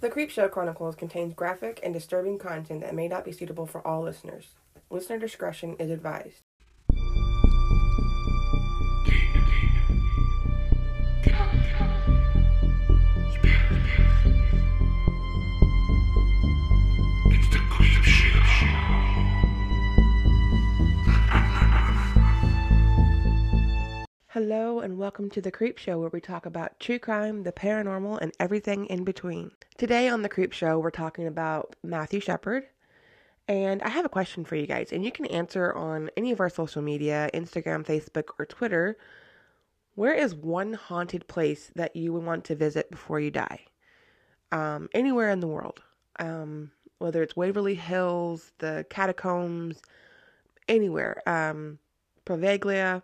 The Creepshow Chronicles contains graphic and disturbing content that may not be suitable for all listeners. Listener discretion is advised. Hello, and welcome to The Creep Show, where we talk about true crime, the paranormal, and everything in between. Today on The Creep Show, we're talking about Matthew Shepard. And I have a question for you guys, and you can answer on any of our social media Instagram, Facebook, or Twitter. Where is one haunted place that you would want to visit before you die? Um, anywhere in the world. Um, whether it's Waverly Hills, the catacombs, anywhere. Um, Poveglia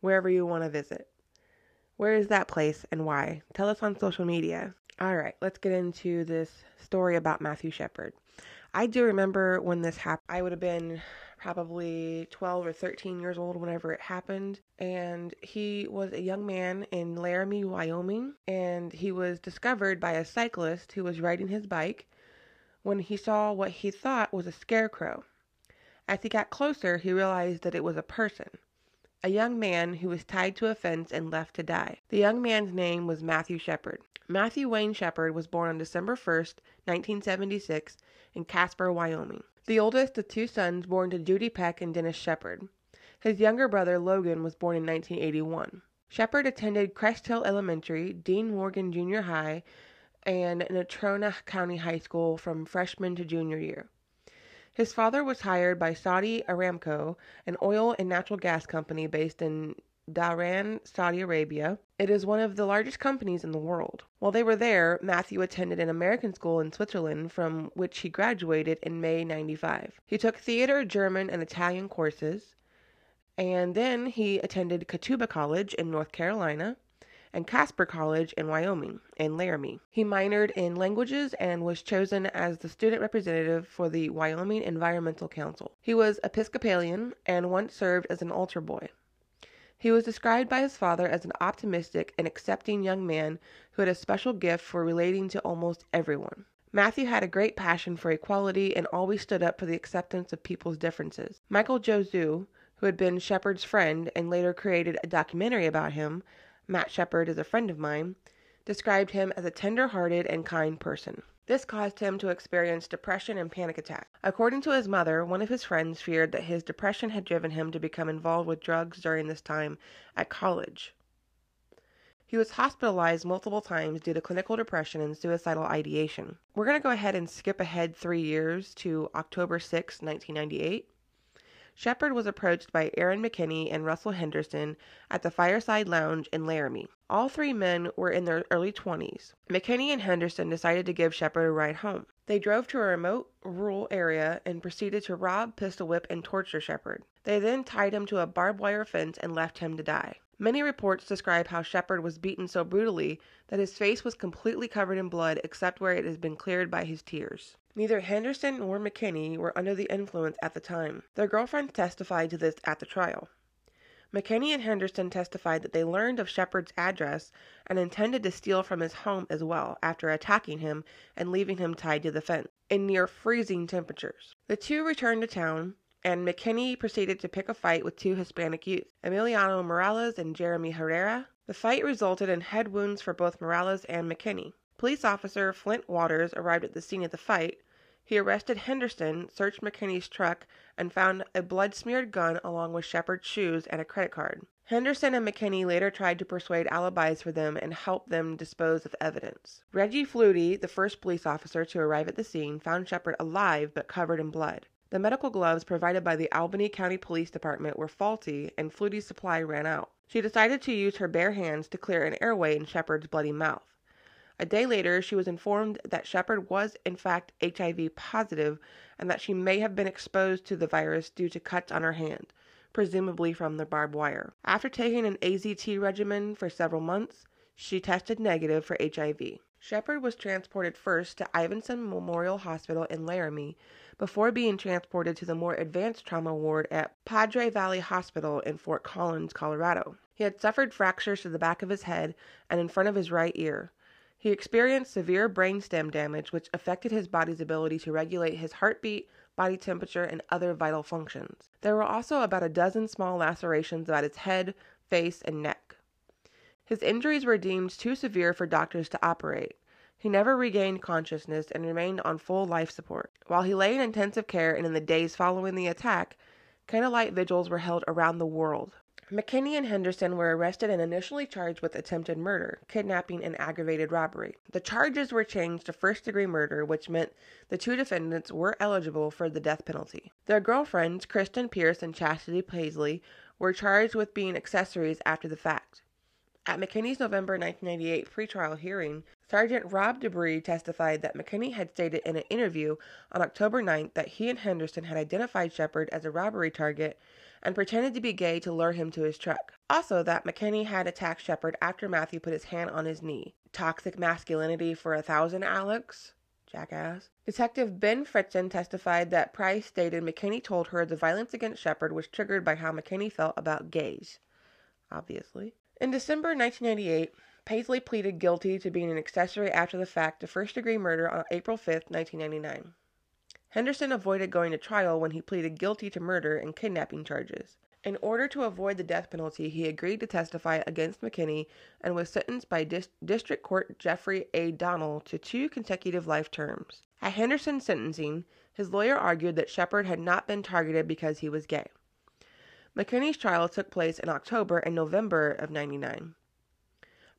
wherever you want to visit. Where is that place and why? Tell us on social media. All right, let's get into this story about Matthew Shepard. I do remember when this happened. I would have been probably 12 or 13 years old whenever it happened. And he was a young man in Laramie, Wyoming. And he was discovered by a cyclist who was riding his bike when he saw what he thought was a scarecrow. As he got closer, he realized that it was a person a young man who was tied to a fence and left to die. The young man's name was Matthew Shepard. Matthew Wayne Shepard was born on December 1st, 1976, in Casper, Wyoming. The oldest of two sons born to Judy Peck and Dennis Shepard. His younger brother Logan was born in 1981. Shepard attended Crest Hill Elementary, Dean Morgan Junior High, and Natrona County High School from freshman to junior year. His father was hired by Saudi Aramco, an oil and natural gas company based in Dhahran, Saudi Arabia. It is one of the largest companies in the world. While they were there, Matthew attended an American school in Switzerland from which he graduated in May 95. He took theater, German, and Italian courses, and then he attended Catawba College in North Carolina and Casper College in Wyoming, in Laramie. He minored in languages and was chosen as the student representative for the Wyoming Environmental Council. He was Episcopalian and once served as an altar boy. He was described by his father as an optimistic and accepting young man who had a special gift for relating to almost everyone. Matthew had a great passion for equality and always stood up for the acceptance of people's differences. Michael Jozu, who had been Shepard's friend and later created a documentary about him, Matt Shepard is a friend of mine, described him as a tender hearted and kind person. This caused him to experience depression and panic attacks. According to his mother, one of his friends feared that his depression had driven him to become involved with drugs during this time at college. He was hospitalized multiple times due to clinical depression and suicidal ideation. We're going to go ahead and skip ahead three years to October 6, 1998. Shepard was approached by Aaron McKinney and Russell Henderson at the Fireside Lounge in Laramie. All three men were in their early 20s. McKinney and Henderson decided to give Shepard a ride home. They drove to a remote rural area and proceeded to rob, pistol whip, and torture Shepard. They then tied him to a barbed wire fence and left him to die. Many reports describe how Shepard was beaten so brutally that his face was completely covered in blood except where it had been cleared by his tears. Neither Henderson nor McKinney were under the influence at the time. Their girlfriends testified to this at the trial. McKinney and Henderson testified that they learned of Shepard's address and intended to steal from his home as well after attacking him and leaving him tied to the fence in near freezing temperatures. The two returned to town, and McKinney proceeded to pick a fight with two Hispanic youths, Emiliano Morales and Jeremy Herrera. The fight resulted in head wounds for both Morales and McKinney. Police officer Flint Waters arrived at the scene of the fight, he arrested Henderson, searched McKinney's truck, and found a blood smeared gun along with Shepard's shoes and a credit card. Henderson and McKinney later tried to persuade alibis for them and help them dispose of evidence. Reggie Fluty, the first police officer to arrive at the scene, found Shepard alive but covered in blood. The medical gloves provided by the Albany County Police Department were faulty and Fluty's supply ran out. She decided to use her bare hands to clear an airway in Shepard's bloody mouth. A day later, she was informed that Shepard was in fact HIV positive and that she may have been exposed to the virus due to cuts on her hand, presumably from the barbed wire. After taking an AZT regimen for several months, she tested negative for HIV. Shepard was transported first to Ivinson Memorial Hospital in Laramie before being transported to the more advanced trauma ward at Poudre Valley Hospital in Fort Collins, Colorado. He had suffered fractures to the back of his head and in front of his right ear. He experienced severe brainstem damage, which affected his body's ability to regulate his heartbeat, body temperature, and other vital functions. There were also about a dozen small lacerations about his head, face, and neck. His injuries were deemed too severe for doctors to operate. He never regained consciousness and remained on full life support. While he lay in intensive care and in the days following the attack, candlelight vigils were held around the world. McKinney and Henderson were arrested and initially charged with attempted murder, kidnapping, and aggravated robbery. The charges were changed to first degree murder, which meant the two defendants were eligible for the death penalty. Their girlfriends, Kristen Pierce and Chastity Pasley, were charged with being accessories after the fact. At McKinney's November 1998 pretrial hearing, Sergeant Rob DeBree testified that McKinney had stated in an interview on October 9th that he and Henderson had identified Shepard as a robbery target and pretended to be gay to lure him to his truck. Also, that McKinney had attacked Shepard after Matthew put his hand on his knee. Toxic masculinity for a thousand, Alex? Jackass. Detective Ben Fritzen testified that Price stated McKinney told her the violence against Shepard was triggered by how McKinney felt about gays. Obviously. In December 1998, Pasley pleaded guilty to being an accessory after the fact to first degree murder on April 5, 1999. Henderson avoided going to trial when he pleaded guilty to murder and kidnapping charges. In order to avoid the death penalty, he agreed to testify against McKinney and was sentenced by Dis- District Court Jeffrey A. Donnell to two consecutive life terms. At Henderson's sentencing, his lawyer argued that Shepard had not been targeted because he was gay. McKinney's trial took place in October and November of 99.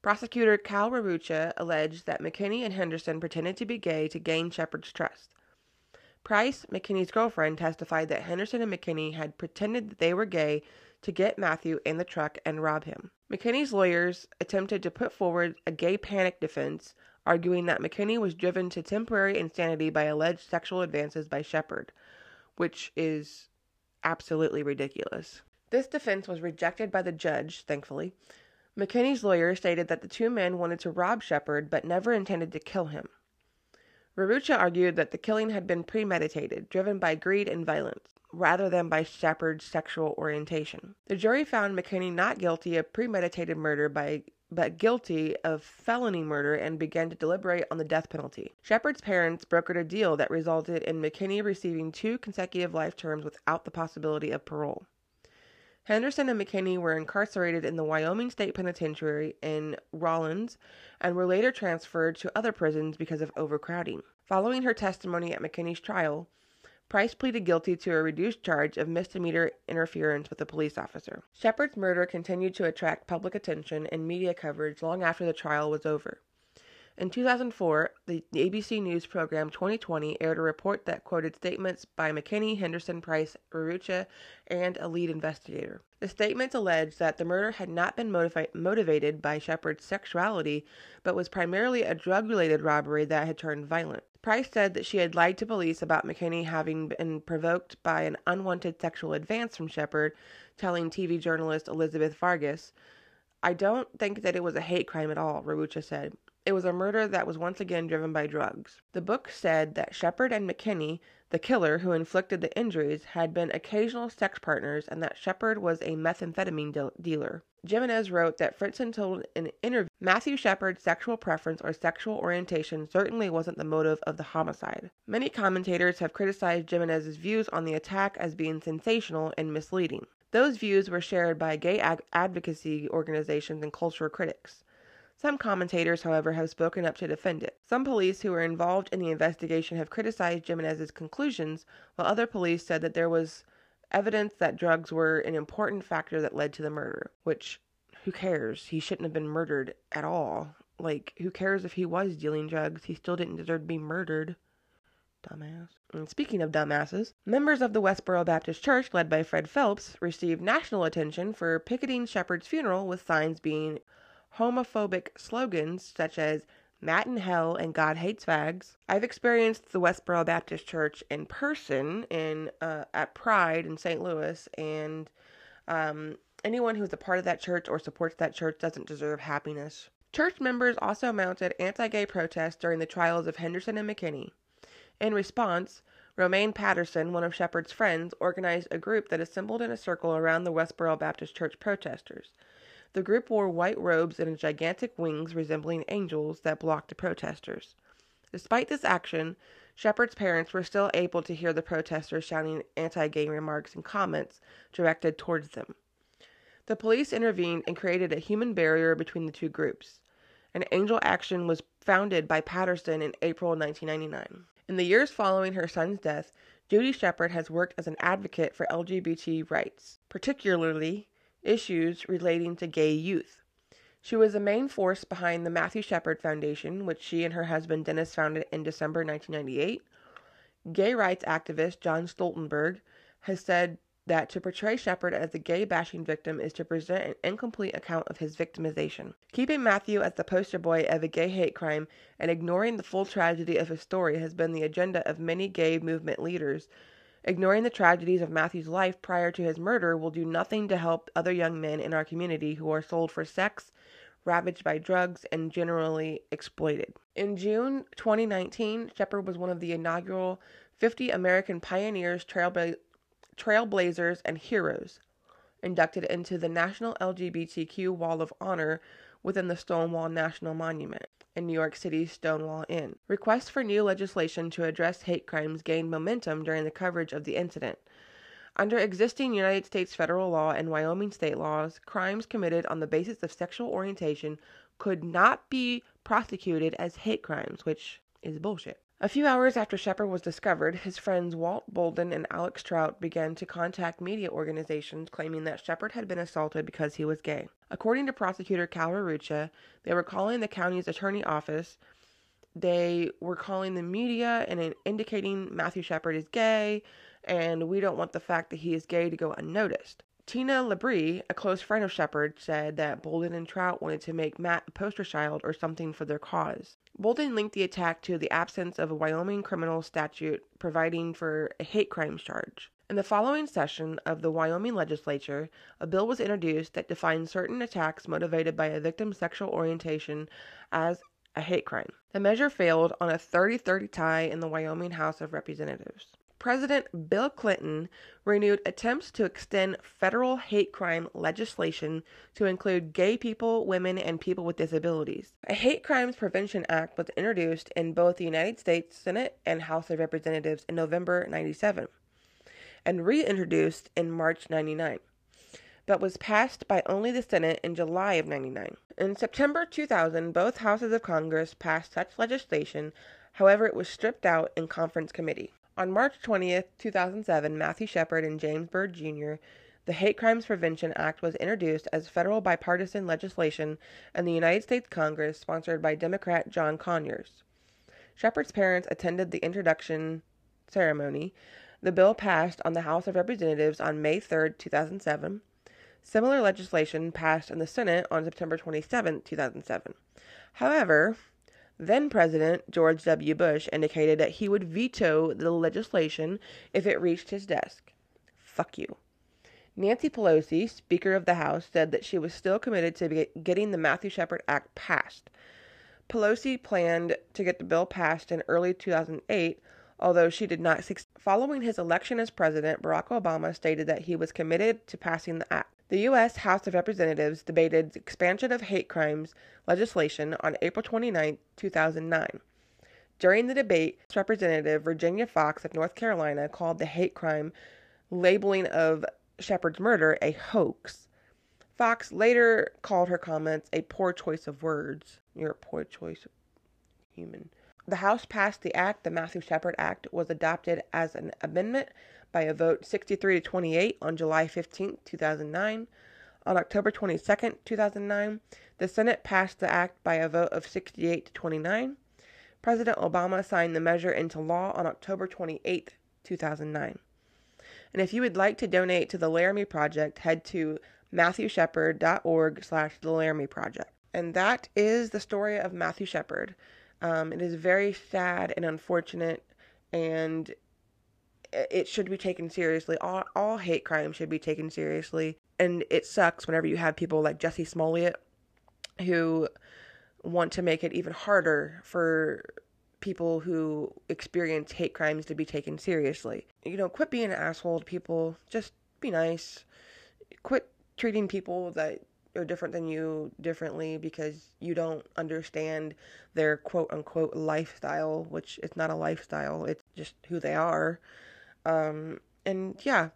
Prosecutor Cal Rerucha alleged that McKinney and Henderson pretended to be gay to gain Shepard's trust. Price, McKinney's girlfriend, testified that Henderson and McKinney had pretended that they were gay to get Matthew in the truck and rob him. McKinney's lawyers attempted to put forward a gay panic defense, arguing that McKinney was driven to temporary insanity by alleged sexual advances by Shepard, which is absolutely ridiculous. This defense was rejected by the judge, thankfully, McKinney's lawyer stated that the two men wanted to rob Shepard but never intended to kill him. Rerucha argued that the killing had been premeditated, driven by greed and violence, rather than by Shepard's sexual orientation. The jury found McKinney not guilty of premeditated murder by but guilty of felony murder and began to deliberate on the death penalty. Shepard's parents brokered a deal that resulted in McKinney receiving two consecutive life terms without the possibility of parole. Henderson and McKinney were incarcerated in the Wyoming State Penitentiary in Rawlins and were later transferred to other prisons because of overcrowding. Following her testimony at McKinney's trial, Price pleaded guilty to a reduced charge of misdemeanor interference with a police officer. Shepard's murder continued to attract public attention and media coverage long after the trial was over. In 2004, the ABC News program 2020 aired a report that quoted statements by McKinney, Henderson, Price, Rerucha, and a lead investigator. The statements alleged that the murder had not been motivi- motivated by Shepard's sexuality, but was primarily a drug related robbery that had turned violent. Price said that she had lied to police about McKinney having been provoked by an unwanted sexual advance from Shepard, telling TV journalist Elizabeth Vargas. I don't think that it was a hate crime at all, Rerucha said. It was a murder that was once again driven by drugs. The book said that Shepard and McKinney, the killer who inflicted the injuries, had been occasional sex partners and that Shepard was a methamphetamine de- dealer. Jimenez wrote that Fritzen told an interview Matthew Shepard's sexual preference or sexual orientation certainly wasn't the motive of the homicide. Many commentators have criticized Jimenez's views on the attack as being sensational and misleading. Those views were shared by gay advocacy organizations and cultural critics. Some commentators, however, have spoken up to defend it. Some police who were involved in the investigation have criticized Jimenez's conclusions, while other police said that there was evidence that drugs were an important factor that led to the murder. Which, who cares? He shouldn't have been murdered at all. Like, who cares if he was dealing drugs? He still didn't deserve to be murdered. Dumbass. And speaking of dumbasses, members of the Westboro Baptist Church, led by Fred Phelps, received national attention for picketing Shepard's funeral with signs being homophobic slogans such as Matt in Hell and God Hates Fags. I've experienced the Westboro Baptist Church in person in uh, at Pride in St. Louis, and um, anyone who's a part of that church or supports that church doesn't deserve happiness. Church members also mounted anti-gay protests during the trials of Henderson and McKinney. In response, Romaine Patterson, one of Shepard's friends, organized a group that assembled in a circle around the Westboro Baptist Church protesters. The group wore white robes and gigantic wings resembling angels that blocked the protesters. Despite this action, Shepard's parents were still able to hear the protesters shouting anti gay remarks and comments directed towards them. The police intervened and created a human barrier between the two groups. An Angel Action was founded by Patterson in April 1999. In the years following her son's death, Judy Shepard has worked as an advocate for LGBT rights, particularly issues relating to gay youth. She was the main force behind the Matthew Shepard Foundation, which she and her husband Dennis founded in December 1998. Gay rights activist John Stoltenberg has said that to portray Shepard as a gay bashing victim is to present an incomplete account of his victimization. Keeping Matthew as the poster boy of a gay hate crime and ignoring the full tragedy of his story has been the agenda of many gay movement leaders. Ignoring the tragedies of Matthew's life prior to his murder will do nothing to help other young men in our community who are sold for sex, ravaged by drugs, and generally exploited. In June 2019, Shepard was one of the inaugural 50 American Pioneers, Trailbla- Trailblazers, and Heroes inducted into the National LGBTQ Wall of Honor within the Stonewall National Monument in New York City's Stonewall Inn. Requests for new legislation to address hate crimes gained momentum during the coverage of the incident. Under existing United States federal law and Wyoming state laws, crimes committed on the basis of sexual orientation could not be prosecuted as hate crimes, which is bullshit. A few hours after Shepard was discovered, his friends Walt Boulden and Alex Trout began to contact media organizations claiming that Shepard had been assaulted because he was gay. According to prosecutor Cal Rerucha, they were calling the county's attorney office. They were calling the media and indicating Matthew Shepard is gay, and we don't want the fact that he is gay to go unnoticed. Tina Labrie, a close friend of Shepard, said that Boulden and Trout wanted to make Matt a poster child or something for their cause. Boulden linked the attack to the absence of a Wyoming criminal statute providing for a hate crimes charge. In the following session of the Wyoming legislature, a bill was introduced that defined certain attacks motivated by a victim's sexual orientation as a hate crime. The measure failed on a 30 30 tie in the Wyoming House of Representatives. President Bill Clinton renewed attempts to extend federal hate crime legislation to include gay people, women, and people with disabilities. A Hate Crimes Prevention Act was introduced in both the United States Senate and House of Representatives in November 97 and reintroduced in March 99 but was passed by only the Senate in July of 99. In September 2000, both houses of Congress passed such legislation, however, it was stripped out in conference committee. On March 20, 2007, Matthew Shepard and James Byrd Jr., the Hate Crimes Prevention Act was introduced as federal bipartisan legislation in the United States Congress, sponsored by Democrat John Conyers. Shepard's parents attended the introduction ceremony. The bill passed on the House of Representatives on May 3, 2007. Similar legislation passed in the Senate on September 27, 2007. However, then President George W. Bush indicated that he would veto the legislation if it reached his desk. Fuck you. Nancy Pelosi, Speaker of the House, said that she was still committed to getting the Matthew Shepard Act passed. Pelosi planned to get the bill passed in early 2008, although she did not. Following his election as president, Barack Obama stated that he was committed to passing the act. The U.S. House of Representatives debated expansion of hate crimes legislation on April 29, 2009. During the debate, Representative Virginia Foxx of North Carolina called the hate crime labeling of Shepard's murder a hoax. Foxx later called her comments a poor choice of words. You're a poor choice human. The House passed the act. The Matthew Shepard Act was adopted as an amendment by a vote 63 to 28 on July 15, 2009. On October 22, 2009, the Senate passed the act by a vote of 68 to 29. President Obama signed the measure into law on October 28, 2009. And if you would like to donate to the Laramie Project, head to matthewshepard.org slash the Laramie Project. And that is the story of Matthew Shepard. Um, it is very sad and unfortunate, and Uh, it should be taken seriously. All, all hate crime should be taken seriously. And it sucks whenever you have people like Jussie Smollett who want to make it even harder for people who experience hate crimes to be taken seriously. You know, quit being an asshole to people. Just be nice. Quit treating people that are different than you differently because you don't understand their quote unquote lifestyle, which it's not a lifestyle, it's just who they are. Um, and yeah,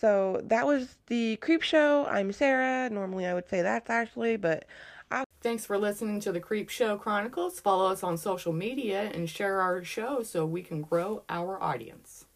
so that was the Creep Show. I'm Sarah. Normally I would say that's Ashley, but I'll... Thanks for listening to the Creep Show Chronicles. Follow us on social media and share our show so we can grow our audience.